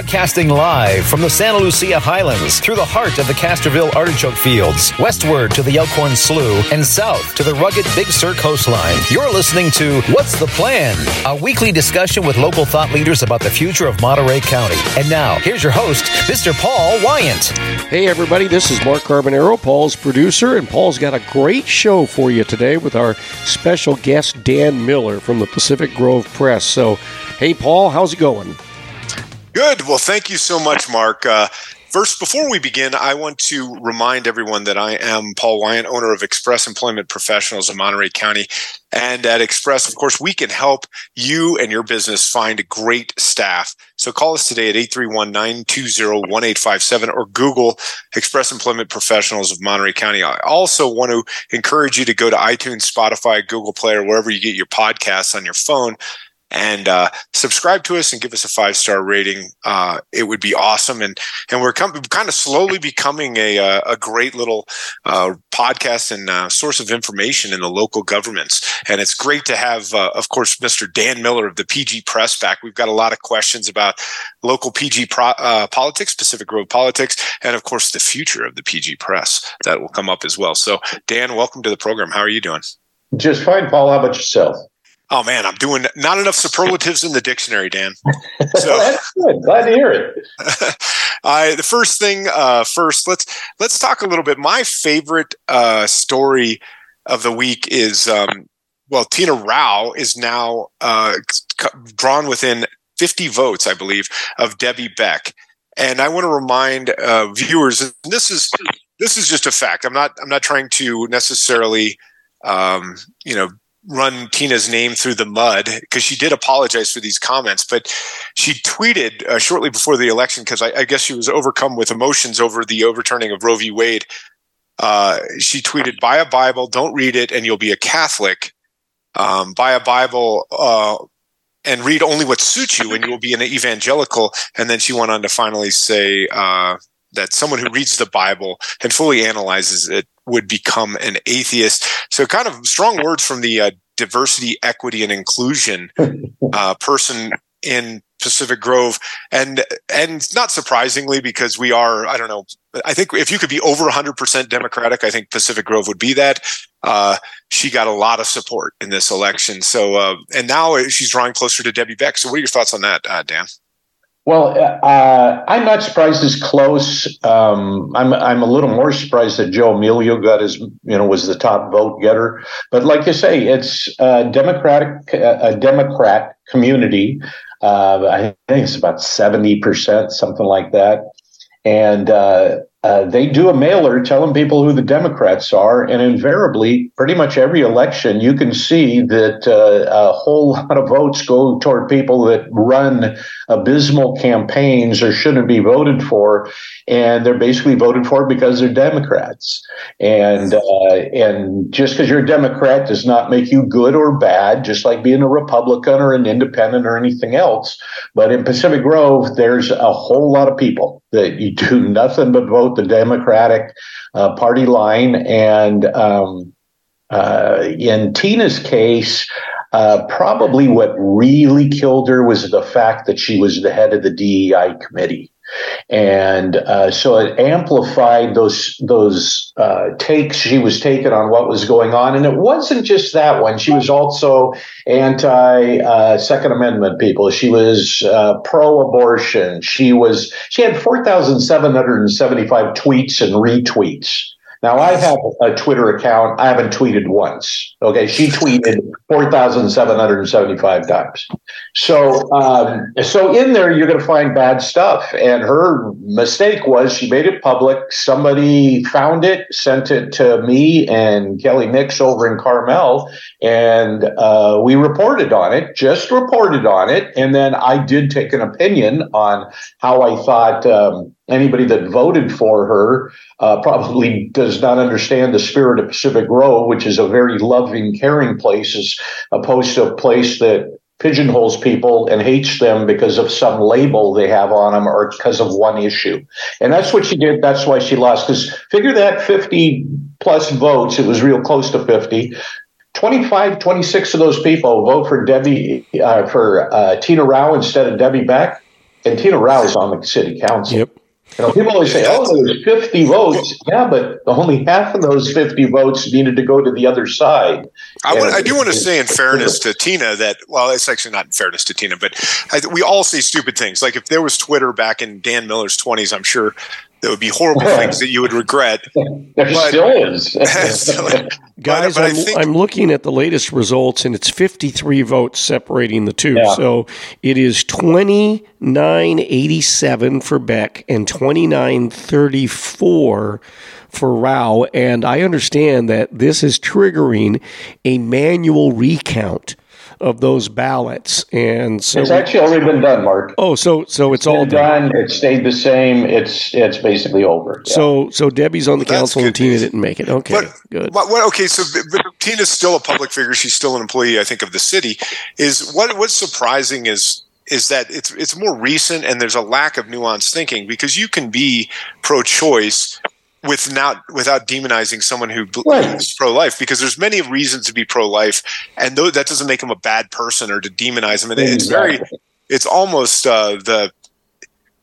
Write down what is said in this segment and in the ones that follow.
Broadcasting live from the Santa Lucia Highlands through the heart of the Castroville artichoke fields, westward to the Elkhorn Slough, and south to the rugged Big Sur coastline. You're listening to What's the Plan? A weekly discussion with local thought leaders about the future of Monterey County. And now, here's your host, Mr. Paul Wyant. Hey, everybody, this is Mark Carbonero, Paul's producer, and Paul's got a great show for you today with our special guest, Dan Miller from the Pacific Grove Press. So, hey, Paul, how's it going? Good. Well, thank you so much, Mark. Uh, First, before we begin, I want to remind everyone that I am Paul Wyant, owner of Express Employment Professionals in Monterey County. And at Express, of course, we can help you and your business find great staff. So call us today at 831-920-1857 or Google Express Employment Professionals of Monterey County. I also want to encourage you to go to iTunes, Spotify, Google Play, or wherever you get your podcasts on your phone and uh, subscribe to us and give us a five star rating. Uh, it would be awesome. And and we're com- kind of slowly becoming a uh, a great little uh, podcast and uh, source of information in the local governments. And it's great to have, uh, of course, Mr. Dan Miller of the PG Press back. We've got a lot of questions about local PG pro- politics, Pacific Grove politics, and of course the future of the PG Press that will come up as well. So, Dan, welcome to the program. How are you doing? Just fine, Paul. How about yourself? Oh man, I'm doing not enough superlatives in the dictionary, Dan. So that's good. Glad to hear it. I the first thing uh, first, let's let's talk a little bit. My favorite uh, story of the week is um, well, Tina Rao is now uh, drawn within 50 votes, I believe, of Debbie Beck, and I want to remind uh, viewers this is this is just a fact. I'm not I'm not trying to necessarily um, you know run Tina's name through the mud because she did apologize for these comments, but she tweeted uh, shortly before the election because I, I, guess she was overcome with emotions over the overturning of Roe v. Wade. Uh, she tweeted, "Buy a Bible, don't read it, and you'll be a Catholic. Um, buy a Bible." Uh, and read only what suits you, and you will be an evangelical. And then she went on to finally say uh, that someone who reads the Bible and fully analyzes it would become an atheist. So, kind of strong words from the uh, diversity, equity, and inclusion uh, person in Pacific Grove, and and not surprisingly, because we are, I don't know, I think if you could be over 100% Democratic, I think Pacific Grove would be that. Uh, she got a lot of support in this election. So, uh, and now she's drawing closer to Debbie Beck. So, what are your thoughts on that, uh, Dan? Well, uh, I'm not surprised it's close. Um, I'm I'm a little more surprised that Joe Amelio got his you know was the top vote getter. But like you say, it's a democratic a Democrat community. Uh, I think it's about seventy percent, something like that. And uh, uh, they do a mailer telling people who the Democrats are, and invariably, pretty much every election, you can see that uh, a whole lot of votes go toward people that run abysmal campaigns or shouldn't be voted for, and they're basically voted for because they're Democrats. And uh, and just because you're a Democrat does not make you good or bad, just like being a Republican or an Independent or anything else. But in Pacific Grove, there's a whole lot of people that you do nothing but vote the Democratic uh, Party line. And um, uh, in Tina's case, uh, probably what really killed her was the fact that she was the head of the DEI committee and uh, so it amplified those those uh, takes she was taking on what was going on. And it wasn't just that one; she was also anti uh, Second Amendment people. She was uh, pro-abortion. She was she had four thousand seven hundred and seventy-five tweets and retweets. Now I have a Twitter account. I haven't tweeted once. Okay, she tweeted four thousand seven hundred and seventy-five times. So, um, so in there you're going to find bad stuff. And her mistake was she made it public. Somebody found it, sent it to me and Kelly Nix over in Carmel, and uh, we reported on it. Just reported on it, and then I did take an opinion on how I thought. Um, anybody that voted for her uh, probably does not understand the spirit of Pacific Grove, which is a very loving, caring place, as opposed to a place that pigeonholes people and hates them because of some label they have on them or because of one issue. And that's what she did. That's why she lost. Because figure that 50 plus votes, it was real close to 50. 25, 26 of those people vote for Debbie, uh, for uh, Tina Rao instead of Debbie Beck and Tina Rao is on the city council. Yep. You know, people always say, "Oh, there was 50 votes." Yeah, but only half of those 50 votes needed to go to the other side. I, want, I do want to say, in fairness to Tina, that well, it's actually not in fairness to Tina, but I, we all say stupid things. Like if there was Twitter back in Dan Miller's 20s, I'm sure there would be horrible things that you would regret. there but, still is. Guys, but, but I'm, think, I'm, looking at the latest results, and it's 53 votes separating the two. Yeah. So it is 2987 for Beck and 2934 for Rao. And I understand that this is triggering a manual recount of those ballots, and so it's actually already been done, Mark. Oh, so so it's, it's all done. done. It stayed the same. It's it's basically over. Yeah. So so Debbie's on the well, council and Tina didn't make it. Okay, but, good. But, well, okay, so but Tina's still a public figure. She's still an employee, I think, of the city. Is what what's surprising is is that it's it's more recent and there's a lack of nuanced thinking because you can be pro-choice without without demonizing someone who right. is pro life because there's many reasons to be pro life and th- that doesn't make them a bad person or to demonize them. And it's very it's almost uh, the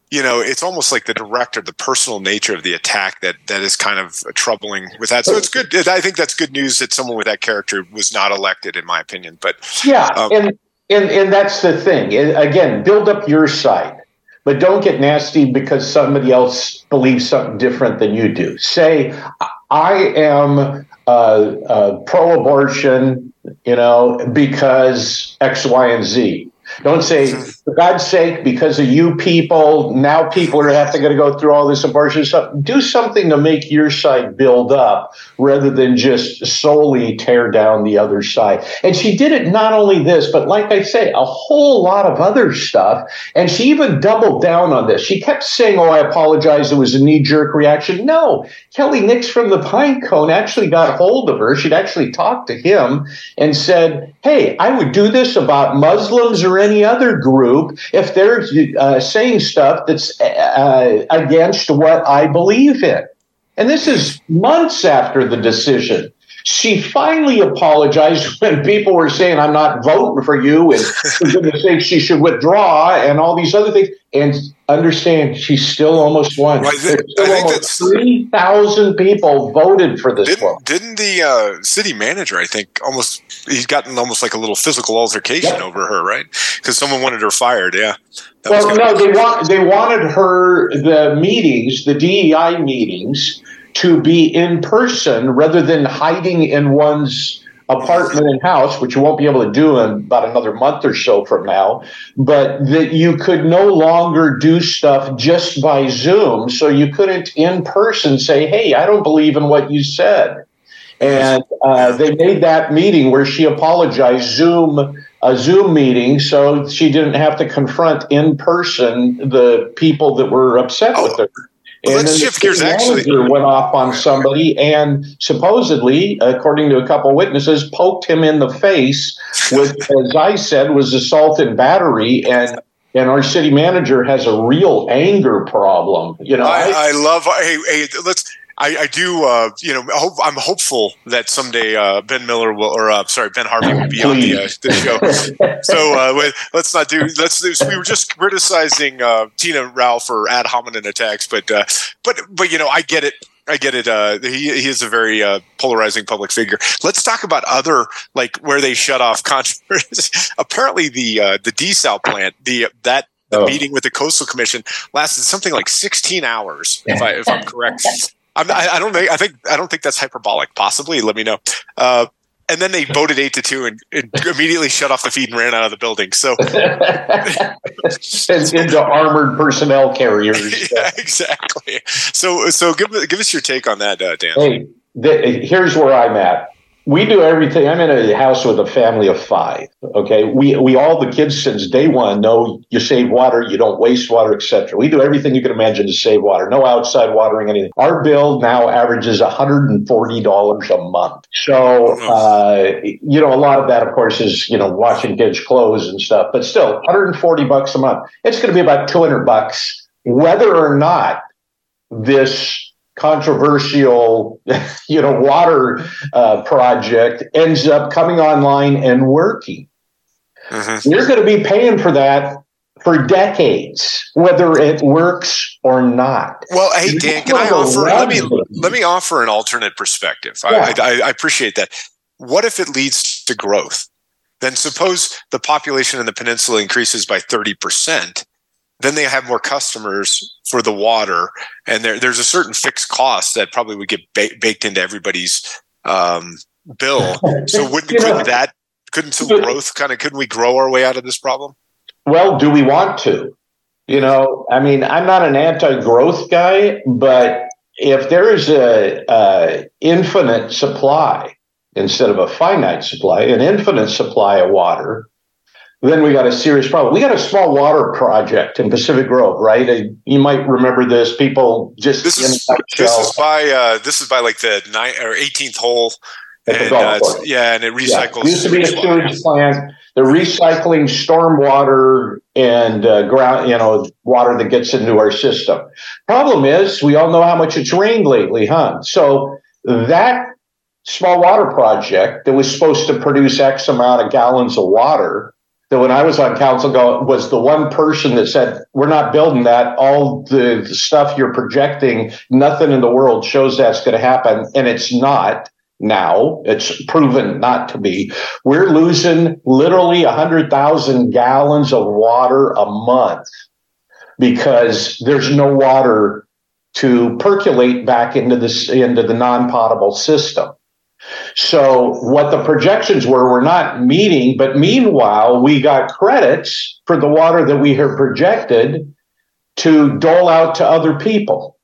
you know it's almost like the direct or the personal nature of the attack that that is kind of troubling with that. So it's good. I think that's good news that someone with that character was not elected, in my opinion. But yeah, um, and and and that's the thing. Again, build up your side but don't get nasty because somebody else believes something different than you do. Say, I am uh, uh, pro abortion, you know, because X, Y, and Z. Don't say, for God's sake, because of you people, now people are having to go through all this abortion stuff. Do something to make your side build up rather than just solely tear down the other side. And she did it not only this, but like I say, a whole lot of other stuff. And she even doubled down on this. She kept saying, Oh, I apologize. It was a knee jerk reaction. No, Kelly Nix from the Pine Cone actually got hold of her. She'd actually talked to him and said, Hey, I would do this about Muslims or any other group if they're uh, saying stuff that's uh, against what I believe in. And this is months after the decision. She finally apologized when people were saying, I'm not voting for you, and for goodness sake, she should withdraw, and all these other things. And understand, she still almost won. Right. Still almost 3,000 people voted for this didn't, Didn't the uh, city manager, I think, almost, he's gotten almost like a little physical altercation yep. over her, right? Because someone wanted her fired, yeah. That well, no, they, want, they wanted her, the meetings, the DEI meetings, to be in person rather than hiding in one's apartment and house, which you won't be able to do in about another month or so from now, but that you could no longer do stuff just by Zoom. So you couldn't in person say, Hey, I don't believe in what you said. And uh, they made that meeting where she apologized, Zoom, a Zoom meeting, so she didn't have to confront in person the people that were upset with her. Well, and let's shift gears. Actually, went off on somebody and supposedly, according to a couple witnesses, poked him in the face with, as I said, was assault and battery. And and our city manager has a real anger problem. You know, I, I, I love. Hey, hey, let's I, I do, uh, you know, hope, I'm hopeful that someday uh, Ben Miller will, or uh, sorry, Ben Harvey will be on the, uh, the show. so uh, let's not do. Let's. Do, we were just criticizing uh, Tina Rao for ad hominem attacks, but but but you know, I get it. I get it. Uh, he he is a very uh, polarizing public figure. Let's talk about other like where they shut off controversy. Apparently, the uh, the desal plant, the that the oh. meeting with the coastal commission lasted something like 16 hours, if I if I'm correct. I'm, I, I don't think I think I don't think that's hyperbolic. Possibly, let me know. Uh, and then they voted eight to two and, and, immediately shut off the feed and ran out of the building. So into armored personnel carriers. yeah, exactly. So so give give us your take on that, uh, Dan. Hey, the, here's where I'm at we do everything. I'm in a house with a family of five. Okay, we we all the kids since day one know you save water, you don't waste water, etc. We do everything you can imagine to save water. No outside watering, anything. Our bill now averages 140 dollars a month. So uh, you know, a lot of that, of course, is you know washing kids' clothes and stuff. But still, 140 bucks a month. It's going to be about 200 bucks, whether or not this controversial, you know, water uh, project ends up coming online and working. Mm-hmm. You're going to be paying for that for decades, whether it works or not. Well, hey Dan, can I offer? Let me let me offer an alternate perspective. Yeah. I, I, I appreciate that. What if it leads to growth? Then suppose the population in the peninsula increases by thirty percent. Then they have more customers for the water, and there, there's a certain fixed cost that probably would get ba- baked into everybody's um, bill. So wouldn't couldn't know, that couldn't some growth kind of couldn't we grow our way out of this problem? Well, do we want to? You know, I mean, I'm not an anti-growth guy, but if there is a, a infinite supply instead of a finite supply, an infinite supply of water, then we got a serious problem. We got a small water project in Pacific Grove, right? You might remember this. People just this is this is by uh, this is by like the nine or 18th hole, and, uh, yeah, and it recycles. Yeah. Used to be a sewage plant They're recycling storm water and uh, ground, you know, water that gets into our system. Problem is, we all know how much it's rained lately, huh? So that small water project that was supposed to produce X amount of gallons of water. That when I was on council, go, was the one person that said, "We're not building that. All the stuff you're projecting, nothing in the world shows that's going to happen, and it's not." now. It's proven not to be. We're losing literally a 100,000 gallons of water a month because there's no water to percolate back into this into the non-potable system. So what the projections were we're not meeting, but meanwhile we got credits for the water that we had projected to dole out to other people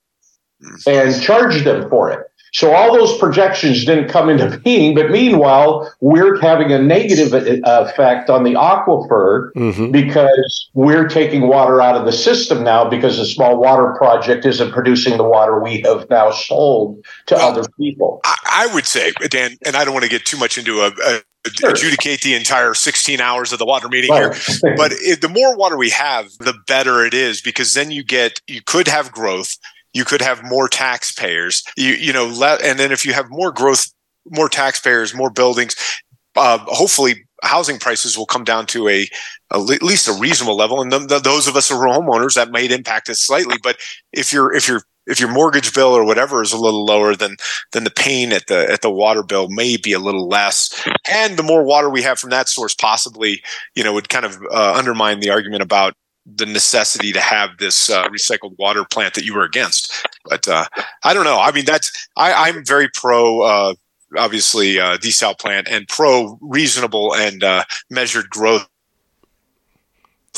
and charge them for it. So all those projections didn't come into being, but meanwhile, we're having a negative effect on the aquifer mm-hmm. because we're taking water out of the system now because the small water project isn't producing the water we have now sold to well, other people. I, would say, Dan, and I don't want to get too much into a, a Sure. adjudicate the entire 16 hours of the water meeting right. here. But it, the more water we have, the better it is because then you get, you could have growth you could have more taxpayers. You you know, let, and then if you have more growth, more taxpayers, more buildings, uh, hopefully housing prices will come down to a, a at least a reasonable level. And those of us who are homeowners, that might impact us slightly. But if you're if you're if your mortgage bill or whatever is a little lower than than the pain at the at the water bill may be a little less and the more water we have from that source possibly you know would kind of uh, undermine the argument about the necessity to have this uh, recycled water plant that you were against. But uh, I don't know. I mean, that's I, am very pro. Uh, obviously, uh, desal plant and pro reasonable and uh, measured growth.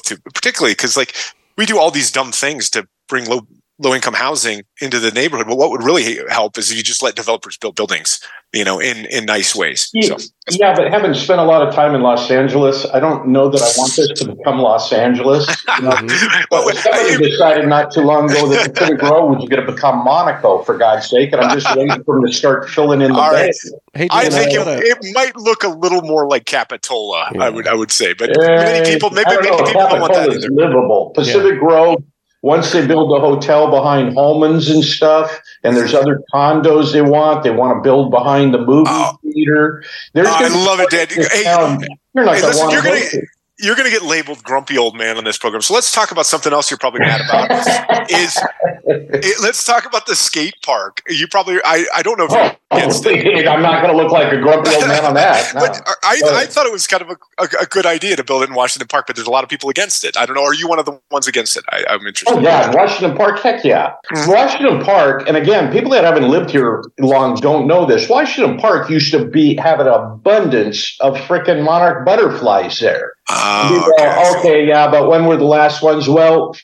To, particularly because like we do all these dumb things to bring low low income housing into the neighborhood. But what would really help is if you just let developers build buildings, you know, in, in nice ways. Yeah, so, yeah, but having spent a lot of time in Los Angeles, I don't know that I want this to become Los Angeles. You know? well, somebody decided not too long ago that Pacific Grove was going to become Monaco, for God's sake, and I'm just waiting for them to start filling in the All bay. Hey, I think it, it, might look a little more like Capitola. Yeah. I would I would say, but many people maybe many people don't want that either. Livable Pacific yeah. Grove once they build the hotel behind Holman's and stuff, and there's other condos they want, they want to build behind the movie oh. theater. There's oh, I love it, Dad. Hey, you're not hey, gonna listen, you're gonna you're going to get labeled grumpy old man on this program. So let's talk about something else you're probably mad about. is it, let's talk about the skate park. You probably I, I don't know if oh, I'm not going to look like a grumpy old man on that. No. but I, I thought it was kind of a, a, a, good idea to build it in Washington Park, but there's a lot of people against it. I don't know. Are you one of the ones against it? I, am interested. Oh yeah, Washington Park. Heck yeah, mm-hmm. Washington Park. And again, people that haven't lived here long don't know this. Washington Park used to be have an abundance of freaking monarch butterflies there. Oh, okay. okay, yeah, but when were the last ones? Well,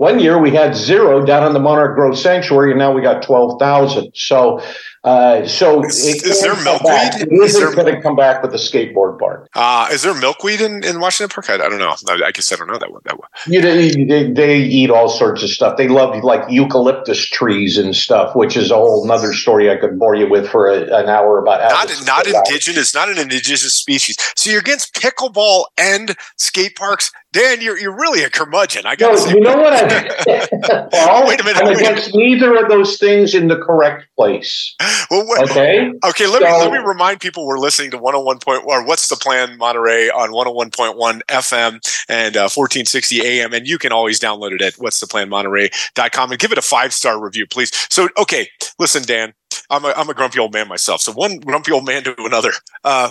one year we had zero down in the Monarch Grove Sanctuary, and now we got twelve thousand. So uh, so is, is there milkweed? It is there going to come back with the skateboard park. Uh, is there milkweed in, in Washington Park? I, I don't know. I, I, guess I don't know that one. That one. You know, they, they, eat all sorts of stuff. They love like eucalyptus trees and stuff, which is a whole another story I could bore you with for a, an hour about. How not not indigenous, out. not an indigenous species. So you're against pickleball and skate parks. Dan, you're you're really a curmudgeon. I got no, You know what? I, well, wait a minute. I'm against neither of those things in the correct place. well, what, Okay. Okay, let me let me remind people we're listening to 101 point or what's the plan Monterey on 101.1 FM and uh, 1460 AM and you can always download it at what's the plan Monterey.com and give it a five-star review please. So okay, listen Dan, I'm a I'm a grumpy old man myself. So one grumpy old man to another. Uh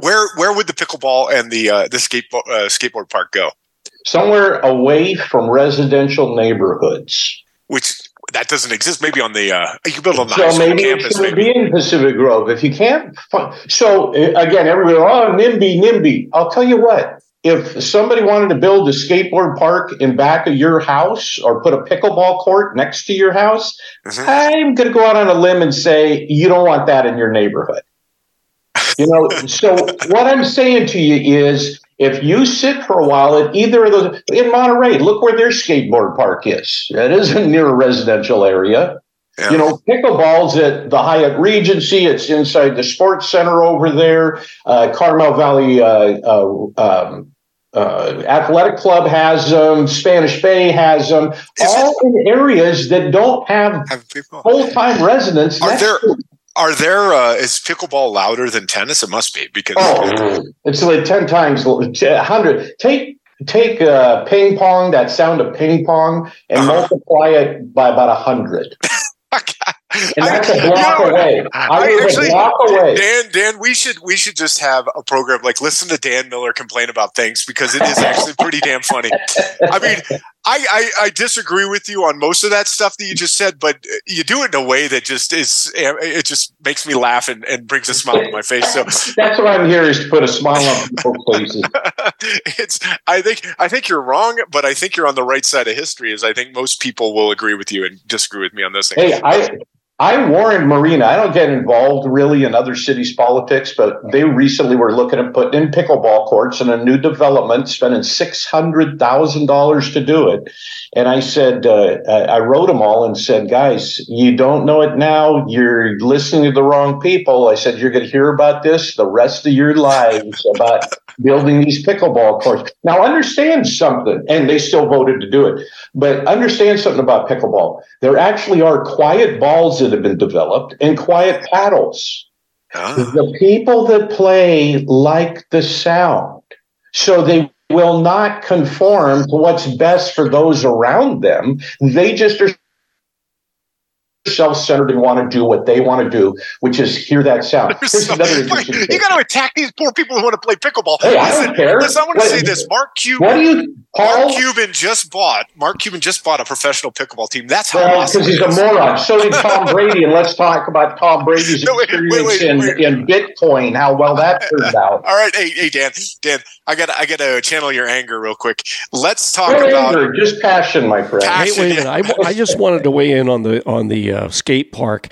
where where would the pickleball and the uh, the skateboard uh, skateboard park go? Somewhere away from residential neighborhoods. Which that doesn't exist. Maybe on the uh, you build on the high So school maybe it campus. should Maybe. be in Pacific Grove. If you can't, so uh, again, everybody, oh, NIMBY, NIMBY. I'll tell you what. If somebody wanted to build a skateboard park in back of your house or put a pickleball court next to your house, Mhm. I'm going to go out on a limb and say you don't want that in your neighborhood. You know, so what I'm saying to you is if you sit for a while at either of those in Monterey, look where their skateboard park is. It isn't near a residential area. Yeah. You know, pickleball's at the Hyatt Regency. It's inside the Sports Center over there. Uh, Carmel Valley uh, uh, um, uh, Athletic Club has them. Spanish Bay has them. Is all in areas that don't have Have people- full-time residents. Are there-. Are there uh, is pickleball louder than tennis? It must be because Oh, it's like ten times, hundred. Take take uh, ping pong, that sound of ping pong, and Uh-huh. multiply it by about a hundred, and that's a I- block you know, away. I I actually- a block away. Dan, Dan, we should we should just have a program like listen to Dan Miller complain about things because it is actually pretty damn funny. I mean, I, I I disagree with you on most of that stuff that you just said, but you do it in a way that just is it just makes me laugh and, and brings a smile to my face. So That's what I'm here is to put a smile on people's faces. it's I think I think you're wrong, but I think you're on the right side of history. Is I think most people will agree with you and disagree with me on this thing. Hey, I I warned Marina. I don't get involved really in other cities' politics, but they recently were looking at putting in pickleball courts in a new development, spending six hundred thousand dollars to do it. And I said, uh, I wrote them all and said, guys, you don't know it now. You're listening to the wrong people. I said, you're going to hear about this the rest of your lives about building these pickleball courts. Now, understand something, and they still voted to do it. But understand something about pickleball. There actually are quiet balls that have been developed and quiet paddles. Ah. The people that play like the sound. So they will not conform to what's best for those around them. They just are self-centered and want to do what they want to do, which is hear that sound. Here's so- another Wait, you got to attack these poor people who want to play pickleball. Hey, I don't care. listen, I want to What- say this. Mark Cuban, What do you, Mark Paul? Cuban just bought. Mark Cuban just bought a professional pickleball team. That's how Well, because he's it a moron. So did Tom Brady, and let's talk about Tom Brady's No, wait, wait, experience wait, in, in Bitcoin, how well that turned out. All right, hey, hey, Dan, Dan, I got, I got to channel your anger real quick. Let's talk No about. anger, just passion, my friend. Passion. Hey, wait a minute. I, I just wanted to weigh in on the on the uh, Uh, skate park.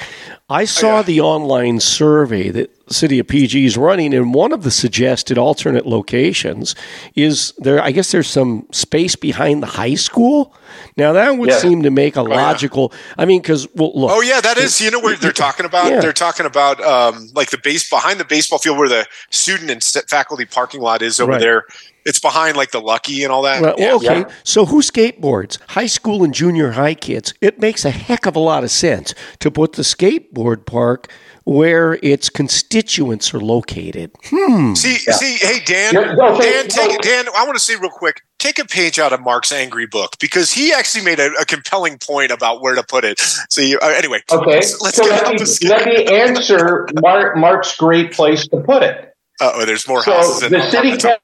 I saw yeah. the online survey that City of PG is running, and one of the suggested alternate locations is there. I guess there's some space behind the high school. Now that would Yeah. seem to make a yeah. logical. I mean, because well, look. Oh yeah, that is. You know what they're talking about? Yeah. They're talking about um, like the base behind the baseball field where the student and faculty parking lot is over Right. there. It's behind like the Lucky and all that. Well, Yeah. okay. Yeah. So who skateboards? High school and junior high kids. It makes a heck of a lot of sense to put the skateboard park where its constituents are located. Hmm. See, see, hey Dan, Yeah, okay, Dan, take. Dan. I want to say real quick, take a page out of Mark's angry book because he actually made a, a compelling point about where to put it. See, uh, anyway, Okay, let's, let's so get let off me, the let me answer Mark, Mark's great place to put it. Uh, oh, there's more So houses. in the city apartments.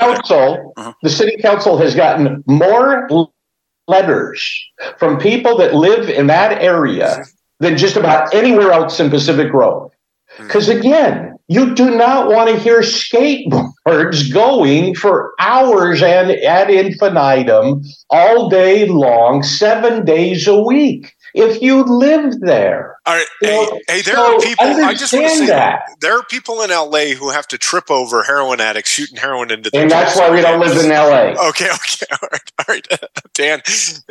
council, Uh-huh. the city council has gotten more letters from people that live in that area than just about anywhere else in Pacific Grove. Hmm. Because again, you do not want to hear skateboards going for hours and ad infinitum all day long, seven days a week. If you live there, All right, You know, hey, there so are people. I just want to say that. there are people in LA who have to trip over heroin addicts shooting heroin into and that's why we don't live in LA. Okay, okay, all right, all right. Dan,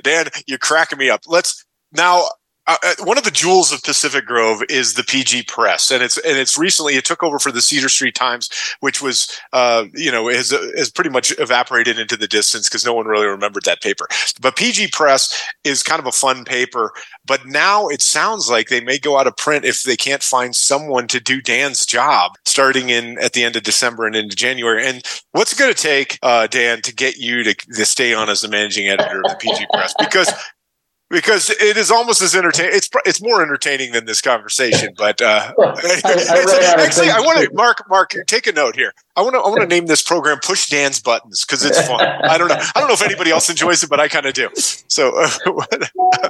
Dan, you're cracking me up. Let's now. Uh, uh, one of the jewels of Pacific Grove is the PG Press, and it's and it's recently it took over for the Cedar Street Times, which was uh, you know has has pretty much evaporated into the distance because no one really remembered that paper. But PG Press is kind of a fun paper, but now it sounds like they may go out of print if they can't find someone to do Dan's job starting in at the end of December and into January. And what's it going to take, uh, Dan, to get you to, to stay on as the managing editor of the PG Press? Because because it is almost as entertaining. It's it's more entertaining than this conversation. But uh, I, I actually, I want to Mark Mark take a note here. I want to I want to name this program "Push Dan's Buttons" because it's fun. I don't know. I don't know if anybody else enjoys it, but I kind of do. So. Uh,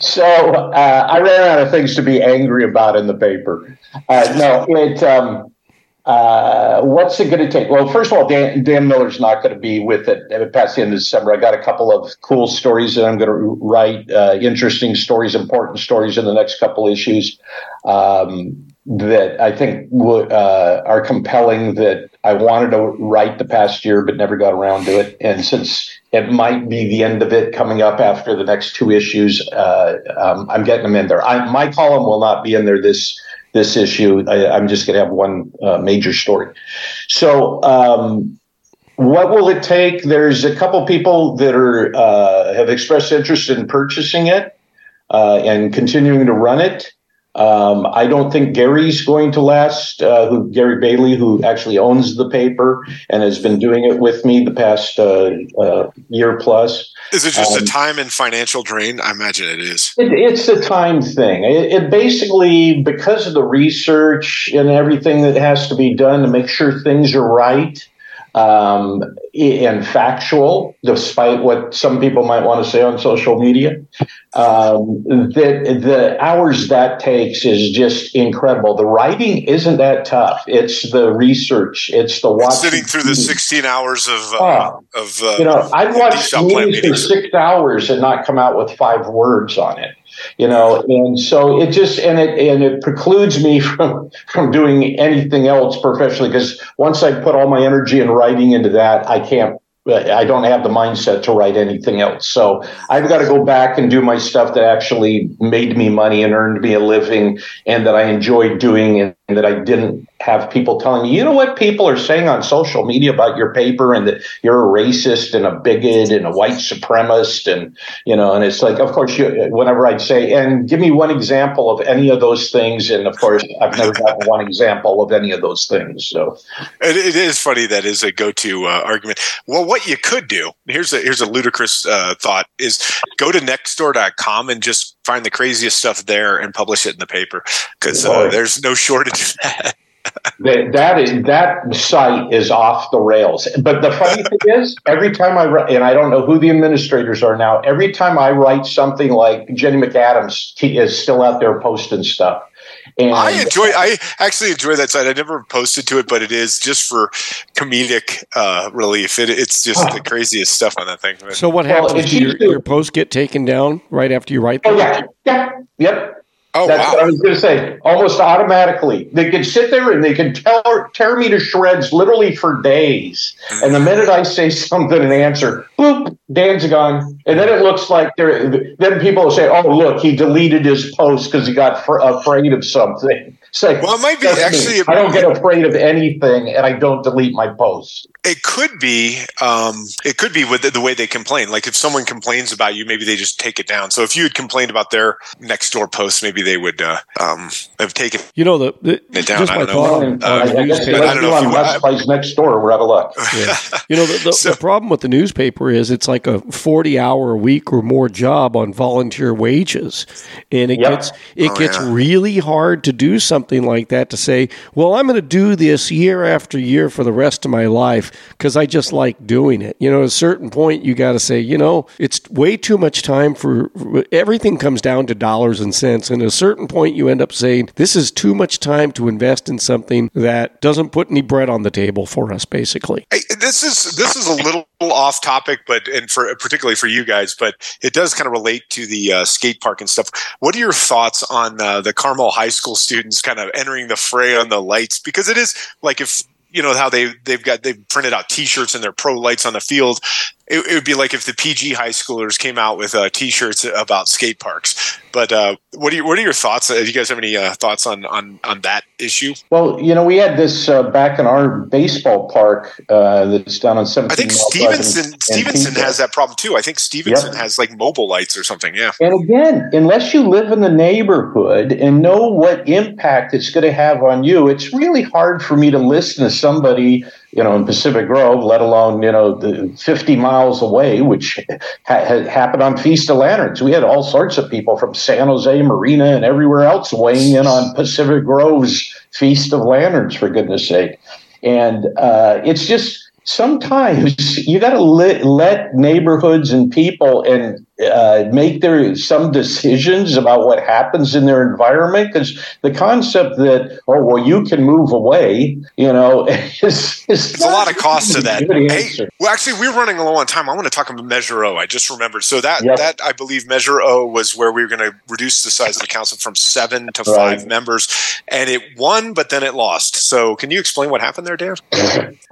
so uh, I ran out of things to be angry about in the paper. Uh, no, it. Um, uh, what's it going to take? Well, first of all, Dan, Dan Miller's not going to be with it past the end of December. I got a couple of cool stories that I'm going to write, uh, interesting stories, important stories in the next couple issues um, that I think w- uh, are compelling that I wanted to write the past year but never got around to it. And since it might be the end of it coming up after the next two issues, uh, um, I'm getting them in there. I, my column will not be in there this this issue. I, am just going to have one uh, major story. So, um, what will it take? There's a couple people that are uh, have expressed interest in purchasing it uh, and continuing to run it. Um, I don't think Gary's going to last. Uh, who Gary Bailey, who actually owns the paper and has been doing it with me the past uh, uh, year plus. Is it just um, a time and financial drain? I imagine it is. It, it's a time thing. It, it, basically because of the research and everything that has to be done to make sure things are right um, and factual, despite what some people might want to say on social media. Um, the, the hours that takes is just incredible. The writing isn't that tough. It's the research. It's the watching. sitting through the 16 hours of, uh, of uh, you know, I'd watch meetings for six hours and not come out with five words on it you know and so it just and it and it precludes me from from doing anything else professionally because once i put all my energy and writing into that i can't I don't have the mindset to write anything else. So I've got to go back and do my stuff that actually made me money and earned me a living and that I enjoyed doing and that I didn't have people telling me, you know what people are saying on social media about your paper and that you're a racist and a bigot and a white supremacist and you know and it's like of course you whenever I'd say and give me one example of any of those things and of course I've never gotten one example of any of those things so. It, it is funny that is a go-to uh, argument. Well what you could do here's a here's a ludicrous uh, thought is go to nextdoor.com and just find the craziest stuff there and publish it in the paper because uh, there's no shortage of that. that, that is that site is off the rails. But the funny thing is, every time I write, and I don't know who the administrators are now. Every time I write something like Jenny McAdams is still out there posting stuff. And I enjoy. I actually enjoy that site. I never posted to it, but it is just for comedic uh, relief. It, it's just the craziest stuff on that thing. So what happens? Well, do your, your posts get taken down right after you write them? Oh yeah, yeah, yep. Oh, That's wow. what I was going to say. Almost automatically, they could sit there and they could tear, tear me to shreds literally for days. And the minute I say something and answer, boop, Dan's gone. And then it looks like they're. Then people will say, "Oh, look, he deleted his post because he got fr- afraid of something." Like, well, it might be actually. I don't get afraid of anything, and I don't delete my posts. It could be. Um, it could be with the, the, way they complain. Like if someone complains about you, maybe they just take it down. So if you had complained about their next door post, maybe they would uh, um, have taken. You know the, the it down. I don't know. Uh, I, I, guess I don't know if you West Place next door. We're out of luck. Yeah. you know the, the, so, the problem with the newspaper is it's like a forty-hour a week or more job on volunteer wages, and it yep. gets it oh, gets yeah. really hard to do something something like that to say, well, I'm going to do this year after year for the rest of my life because I just like doing it. You know, at a certain point, you got to say, you know, it's way too much time for everything comes down to dollars and cents. And at a certain point, you end up saying, this is too much time to invest in something that doesn't put any bread on the table for us, basically. Hey, this is this is a little off topic, but and for particularly for you guys, but it does kind of relate to the uh, skate park and stuff. What are your thoughts on uh, the Carmel High School students kind of entering the fray on the lights because it is like if you know how they they've got they've printed out T-shirts and their pro lights on the field. It, it, would be like if the PG high schoolers came out with uh, T-shirts about skate parks. But uh, what are you, what are your thoughts? Uh, do you guys have any uh, thoughts on, on on that issue? Well, you know, we had this uh, back in our baseball park uh, that's down on 17. I think Stevenson Stevenson has that problem too. I think Stevenson yep. has like mobile lights or something. Yeah. And again, unless you live in the neighborhood and know what impact it's going to have on you, it's really hard for me to listen to somebody you know, in Pacific Grove, let alone, you know, the 50 miles away, which ha- had happened on Feast of Lanterns. We had all sorts of people from San Jose Marina and everywhere else weighing in on Pacific Grove's Feast of Lanterns, for goodness sake. And uh, it's just sometimes you got to let, let neighborhoods and people and uh, make their some decisions about what happens in their environment because the concept that oh well you can move away you know is, is there's a lot of cost to that. hey, well actually we're running low on time. I want to talk about measure o. I just remembered. So that yep. that i believe measure o was where we were going to reduce the size of the council from seven to right. five members and it won but then it lost. So can you explain what happened there dan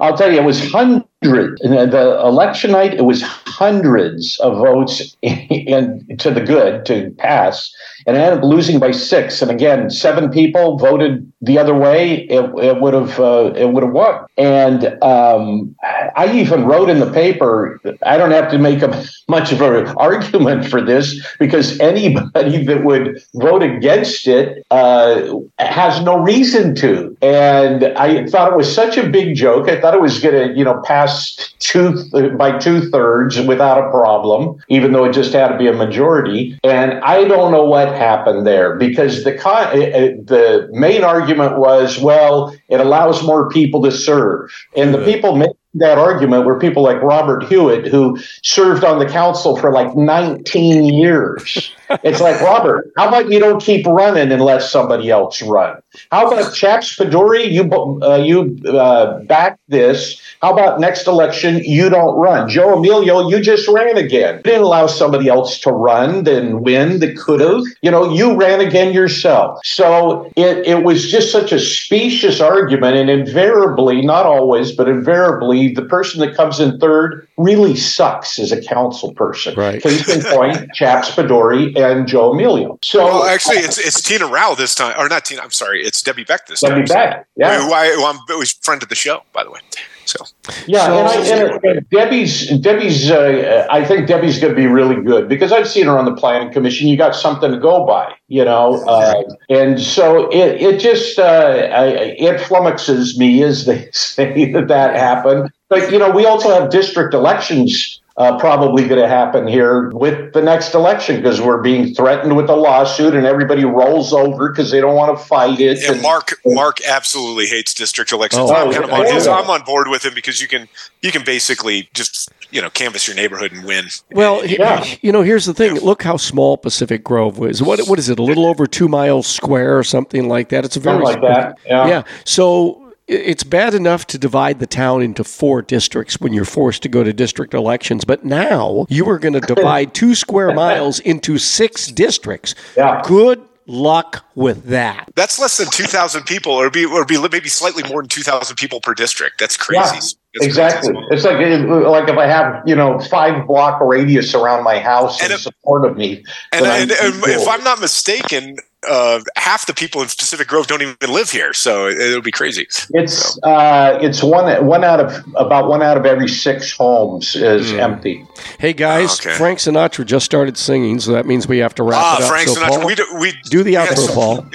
i'll tell you it was hundreds the election night it was hundreds of votes to the good to pass, and ended up losing by six. And again, seven people voted the other way. It, would have uh, it would have won. And um, I even wrote in the paper. I don't have to make a, much of an argument for this because anybody that would vote against it uh, has no reason to. And I thought it was such a big joke. I thought it was going to you know pass two by two thirds without a problem, even though it just had to be a majority. And I don't know what happened there because the con- eh, eh, the main argument was, well, it allows more people to serve, and the people making that argument were people like Robert Huitt, who served on the council for like 19 years. it's like, Robert, how about you don't keep running and let somebody else run? How about Chaps Poduri? You uh, you uh, back this. How about next election you don't run? Joe Amelio, you just ran again. You didn't allow somebody else to run then win that could have. You know, you ran again yourself. So it, it was just such a specious argument, and invariably, not always, but invariably, the person that comes in third really sucks as a council person. Right. Case in point, Chaps Poduri and Joe Amelio. So well, actually, it's it's Tina Rao this time, or not Tina. I'm sorry, it's Debbie Beck this Debbie time. Debbie Beck, yeah, who, I, who I'm who's friend of the show, by the way. So yeah, so, and, I, and, and, Debbie's Debbie's uh, I think Debbie's going to be really good because I've seen her on the planning commission. You got something to go by, you know, uh, and so it it just uh, I, it flummoxes me as they say that that happened. But you know, we also have district elections uh, probably going to happen here with the next election because we're being threatened with a lawsuit and everybody rolls over because they don't want to fight it. And, and Mark, Mark absolutely hates district elections. Oh, I'm kind of on his, I'm on board with him because you can you can basically just you know canvass your neighborhood and win. Well, yeah. you know, here's the thing. Look how small Pacific Grove was. What what is it? A little over two miles square or something like that. It's a very something like that. Yeah. yeah. So it's bad enough to divide the town into four districts when you're forced to go to district elections, but now you are going to divide two square miles into six districts. Yeah. Good luck with that. That's less than 2,000 people, or be, or be maybe slightly more than 2,000 people per district. That's crazy. Yeah, That's exactly. Crazy. It's like like if I have you know five block radius around my house and in support of me. And, and, and if I'm not mistaken, uh, half the people in Pacific Grove don't even live here, so it, will be crazy. It's so. uh, it's one one out of about one out of every six homes is mm. empty. Hey guys, oh, okay. Frank Sinatra just started singing, so that means we have to wrap ah, it up. Frank so Sinatra, Paul, we do, we do the outro, some, Paul.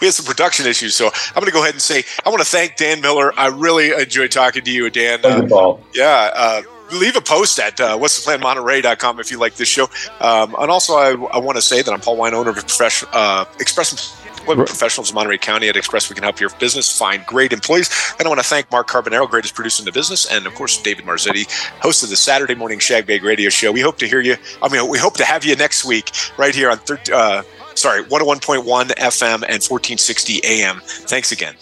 we had some production issues, so I'm going to go ahead and say I want to thank Dan Miller. I really enjoyed talking to you, Dan. Thank uh, you, Paul. Yeah. Leave a post at uh, what's the plan monterey.com if you like this show. Um, and also, I, I want to say that I'm Paul Wine, owner of Profession, uh, Express professionals in Monterey County at Express. We can help your business find great employees. And I want to thank Mark Carbonaro, greatest producer in the business, and of course David Marzetti, host of the Saturday morning Shag Bag Radio Show. We hope to hear you. I mean, we hope to have you next week right here on. Thir- uh, sorry, 101.1 FM and 1460 AM. Thanks again.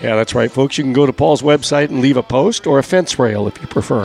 Yeah, that's right, folks. You can go to Paul's website and leave a post or a fence rail if you prefer.